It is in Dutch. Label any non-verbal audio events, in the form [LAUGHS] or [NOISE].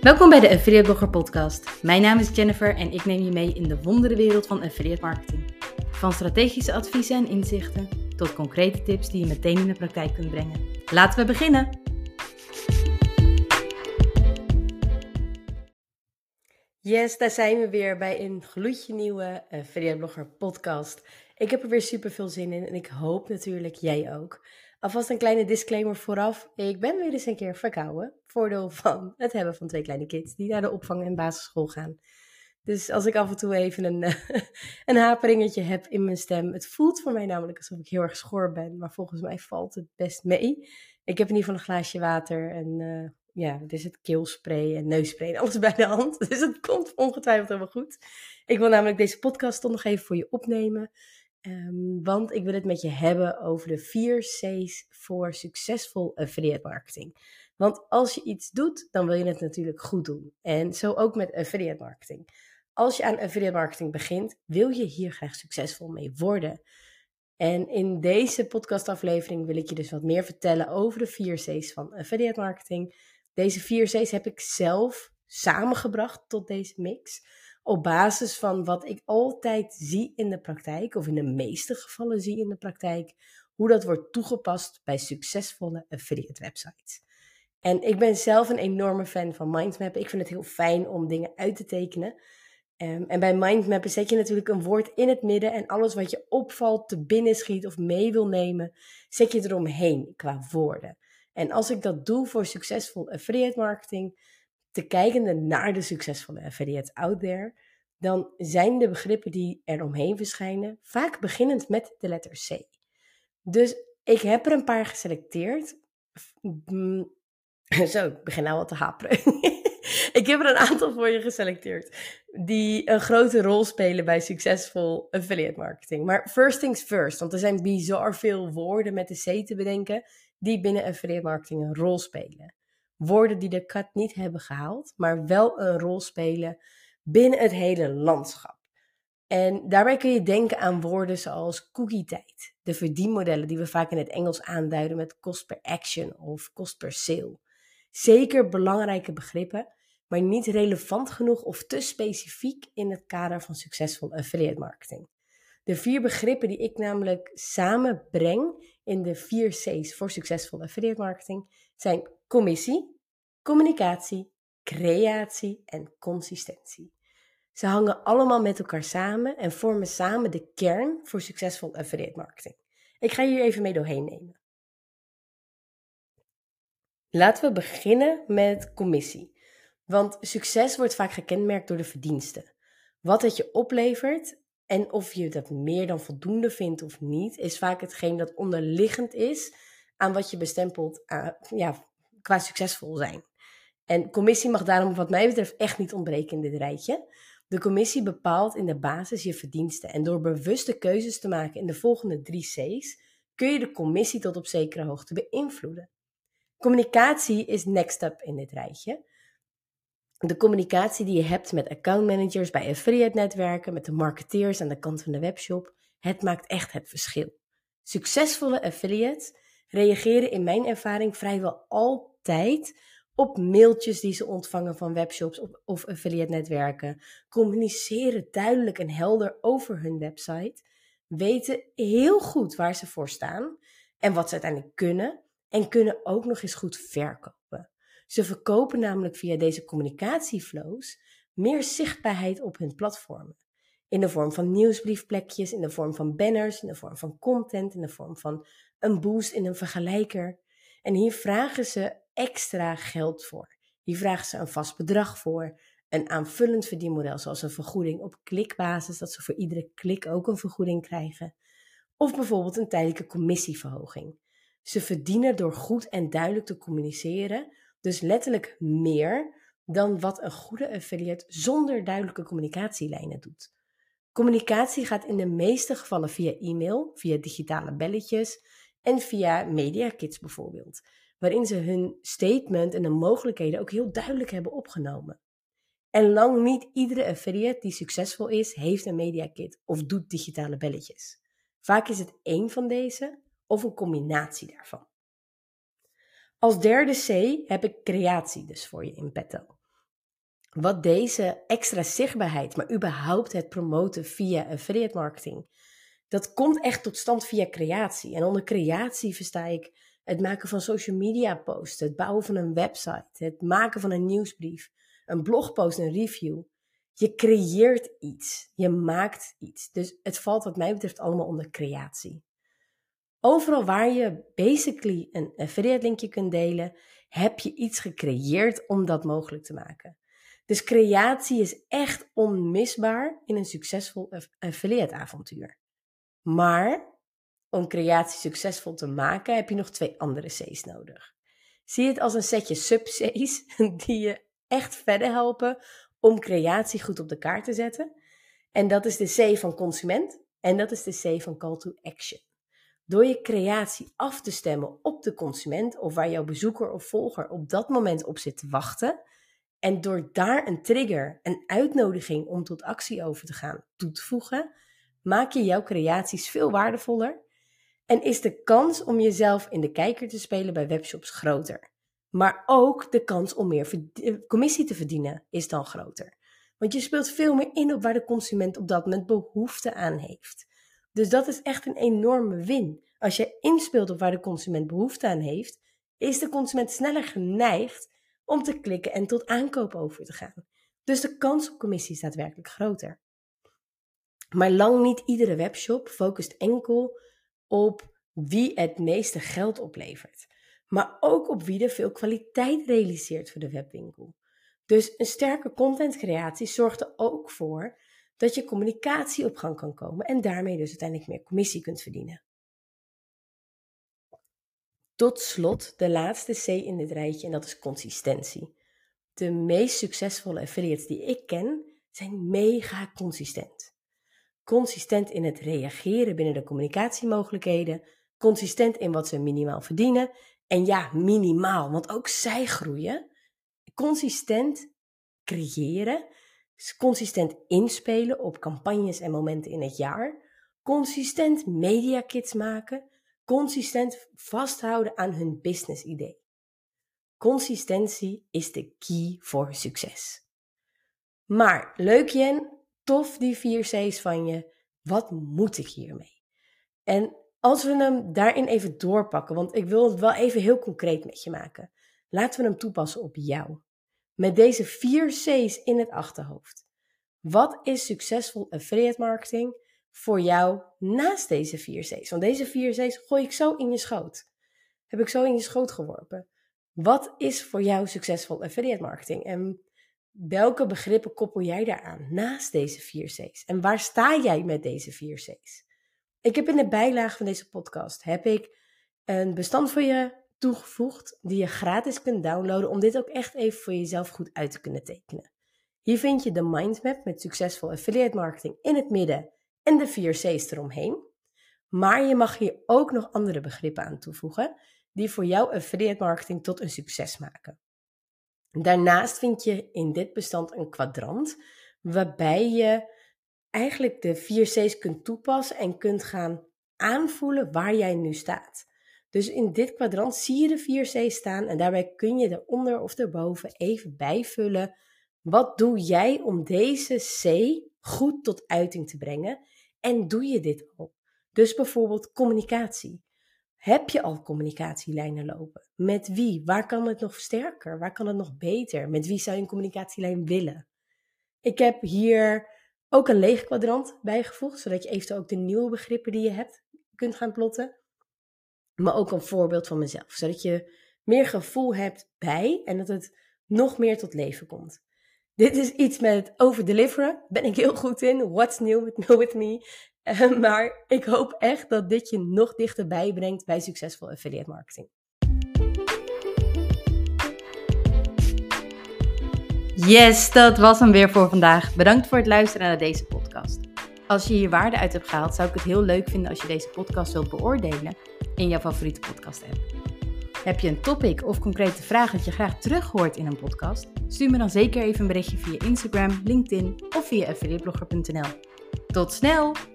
Welkom bij de Affiliate Blogger Podcast. Mijn naam is Jennifer en ik neem je mee in de wonderenwereld van affiliate marketing. Van strategische adviezen en inzichten tot concrete tips die je meteen in de praktijk kunt brengen. Laten we beginnen! Yes, daar zijn we weer bij een gloedje nieuwe Affiliate Blogger Podcast. Ik heb er weer super veel zin in en ik hoop natuurlijk jij ook. Alvast een kleine disclaimer vooraf. Ik ben weer eens een keer verkouden. Voordeel van het hebben van twee kleine kids die naar de opvang en basisschool gaan. Dus als ik af en toe even een, [LAUGHS] een haperingetje heb in mijn stem. Het voelt voor mij namelijk alsof ik heel erg schor ben. Maar volgens mij valt het best mee. Ik heb in ieder geval een glaasje water en uh, ja, dit is het keelspray en neusspray en alles bij de hand. [LAUGHS] Dus het komt ongetwijfeld helemaal goed. Ik wil namelijk deze podcast toch nog even voor je opnemen. Um, want ik wil het met je hebben over de vier C's voor succesvol affiliate marketing. Want als je iets doet, dan wil je het natuurlijk goed doen. En zo ook met affiliate marketing. Als je aan affiliate marketing begint, wil je hier graag succesvol mee worden. En in deze podcastaflevering wil ik je dus wat meer vertellen over de vier C's van affiliate marketing. Deze vier C's heb ik zelf samengebracht tot deze mix op basis van wat ik altijd zie in de praktijk, of in de meeste gevallen zie in de praktijk, hoe dat wordt toegepast bij succesvolle affiliate websites. En ik ben zelf een enorme fan van mindmappen. Ik vind het heel fijn om dingen uit te tekenen. Um, en bij mindmappen zet je natuurlijk een woord in het midden en alles wat je opvalt, te binnen schiet of mee wil nemen, zet je eromheen qua woorden. En als ik dat doe voor succesvol affiliate marketing, te kijken naar de succesvolle affiliates out there, dan zijn de begrippen die er omheen verschijnen vaak beginnend met de letter C. Dus ik heb er een paar geselecteerd. Mm, [CLEARS THROAT] zo, ik begin nou al te haperen. [LAUGHS] ik heb er een aantal voor je geselecteerd die een grote rol spelen bij succesvol affiliate marketing. Maar first things first, want er zijn bizar veel woorden met de C te bedenken die binnen affiliate marketing een rol spelen woorden die de cut niet hebben gehaald, maar wel een rol spelen binnen het hele landschap. En daarbij kun je denken aan woorden zoals cookie-tijd, de verdienmodellen die we vaak in het Engels aanduiden met cost per action of cost per sale. Zeker belangrijke begrippen, maar niet relevant genoeg of te specifiek in het kader van succesvol affiliate marketing. De vier begrippen die ik namelijk samenbreng in de vier C's voor succesvol affiliate marketing zijn commissie, communicatie, creatie en consistentie. Ze hangen allemaal met elkaar samen en vormen samen de kern voor succesvol affiliate marketing. Ik ga hier even mee doorheen nemen. Laten we beginnen met commissie. Want succes wordt vaak gekenmerkt door de verdiensten. Wat het je oplevert en of je dat meer dan voldoende vindt of niet, is vaak hetgeen dat onderliggend is aan wat je bestempelt aan, ja, qua succesvol zijn. En commissie mag daarom wat mij betreft echt niet ontbreken in dit rijtje. De commissie bepaalt in de basis je verdiensten en door bewuste keuzes te maken in de volgende drie C's kun je de commissie tot op zekere hoogte beïnvloeden. Communicatie is next up in dit rijtje. De communicatie die je hebt met accountmanagers bij affiliate netwerken, met de marketeers aan de kant van de webshop, het maakt echt het verschil. Succesvolle affiliates reageren in mijn ervaring vrijwel altijd op mailtjes die ze ontvangen van webshops of, affiliate netwerken, communiceren duidelijk en helder over hun website, weten heel goed waar ze voor staan en wat ze uiteindelijk kunnen en kunnen ook nog eens goed verkopen. Ze verkopen namelijk via deze communicatieflows meer zichtbaarheid op hun platformen. In de vorm van nieuwsbriefplekjes, in de vorm van banners, in de vorm van content, in de vorm van een boost in een vergelijker. En hier vragen ze extra geld voor. Hier vragen ze een vast bedrag voor. Een aanvullend verdienmodel, zoals een vergoeding op klikbasis, dat ze voor iedere klik ook een vergoeding krijgen. Of bijvoorbeeld een tijdelijke commissieverhoging. Ze verdienen door goed en duidelijk te communiceren, dus letterlijk meer dan wat een goede affiliate zonder duidelijke communicatielijnen doet. Communicatie gaat in de meeste gevallen via e-mail, via digitale belletjes en via media kits bijvoorbeeld waarin ze hun statement en de mogelijkheden ook heel duidelijk hebben opgenomen. En lang niet iedere affiliate die succesvol is, heeft een media kit of doet digitale belletjes. Vaak is het één van deze of een combinatie daarvan. Als derde C heb ik creatie dus voor je in petto. wat deze extra zichtbaarheid, maar überhaupt het promoten via affiliate marketing, dat komt echt tot stand via creatie. En onder creatie versta ik het maken van social media posts, het bouwen van een website, het maken van een nieuwsbrief, een blogpost, een review. Je creëert iets, je maakt iets. Dus het valt wat mij betreft allemaal onder creatie. Overal waar je basically een affiliate linkje kunt delen, heb je iets gecreëerd om dat mogelijk te maken. Dus creatie is echt onmisbaar in een succesvol affiliate avontuur. Maar om creatie succesvol te maken heb je nog twee andere C's nodig. Zie het als een setje sub-C's [LAUGHS] die je echt verder helpen om creatie goed op de kaart te zetten. En dat is de C van consument en dat is de C van call to action. Door je creatie af te stemmen op de consument of waar jouw bezoeker of volger op dat moment op zit te wachten. En door daar een trigger, een uitnodiging om tot actie over te gaan toe te voegen, maak je jouw creaties veel waardevoller en is de kans om jezelf in de kijker te spelen bij webshops groter. Maar ook de kans om meer eh, commissie te verdienen is dan groter. Want je speelt veel meer in op waar de consument op dat moment behoefte aan heeft. Dus dat is echt een enorme win. Als je inspeelt op waar de consument behoefte aan heeft, is de consument sneller geneigd om te klikken en tot aankoop over te gaan. Dus de kans op commissie is daadwerkelijk groter. Maar lang niet iedere webshop focust enkel op wie het meeste geld oplevert, maar ook op wie er veel kwaliteit realiseert voor de webwinkel. Dus een sterke contentcreatie zorgt er ook voor dat je communicatie op gang kan komen en daarmee dus uiteindelijk meer commissie kunt verdienen. Tot slot de laatste C in dit rijtje en dat is consistentie. De meest succesvolle affiliates die ik ken zijn mega consistent. Consistent in het reageren binnen de communicatiemogelijkheden, consistent in wat ze minimaal verdienen en ja, minimaal, want ook zij groeien. Consistent creëren, consistent inspelen op campagnes en momenten in het jaar, consistent mediakits maken, consistent vasthouden aan hun business idee. Consistentie is de key voor succes. Maar leuk Jen, tof die vier C's van je. Wat moet ik hiermee? En als we hem daarin even doorpakken, want ik wil het wel even heel concreet met je maken. Laten we hem toepassen op jou. Met deze vier C's in het achterhoofd. Wat is succesvol affiliate marketing? voor jou naast deze vier C's? Want deze vier C's gooi ik zo in je schoot. Heb ik zo in je schoot geworpen. Wat is voor jou succesvol affiliate marketing? En welke begrippen koppel jij daaraan naast deze vier C's? En waar sta jij met deze vier C's? Ik heb in de bijlage van deze podcast heb ik een bestand voor je toegevoegd die je gratis kunt downloaden om dit ook echt even voor jezelf goed uit te kunnen tekenen. Hier vind je de mindmap met succesvol affiliate marketing in het midden en de vier C's eromheen. Maar je mag hier ook nog andere begrippen aan toevoegen die voor jouw affiliate marketing tot een succes maken. Daarnaast vind je in dit bestand een kwadrant waarbij je eigenlijk de vier C's kunt toepassen en kunt gaan aanvoelen waar jij nu staat. Dus in dit kwadrant zie je de vier C's staan en daarbij kun je eronder of erboven even bijvullen. Wat doe jij om deze C goed tot uiting te brengen en doe je dit al? Dus bijvoorbeeld communicatie. Heb je al communicatielijnen lopen? Met wie? Waar kan het nog sterker? Waar kan het nog beter? Met wie zou je een communicatielijn willen? Ik heb hier ook een leeg kwadrant bijgevoegd, zodat je eventueel ook de nieuwe begrippen die je hebt kunt gaan plotten. Maar ook een voorbeeld van mezelf, zodat je meer gevoel hebt bij en dat het nog meer tot leven komt. Dit is iets met overdeliveren. Ben ik heel goed in. What's new with, with me? Uh, maar ik hoop echt dat dit je nog dichterbij brengt bij succesvol affiliate marketing. Yes, dat was hem weer voor vandaag. Bedankt voor het luisteren naar deze podcast. Als je hier waarde uit hebt gehaald, zou ik het heel leuk vinden als je deze podcast wilt beoordelen in jouw favoriete podcast app. Heb je een topic of concrete vraag dat je graag terug hoort in een podcast? Stuur me dan zeker even een berichtje via Instagram, LinkedIn of via affiliateblogger.nl. Tot snel!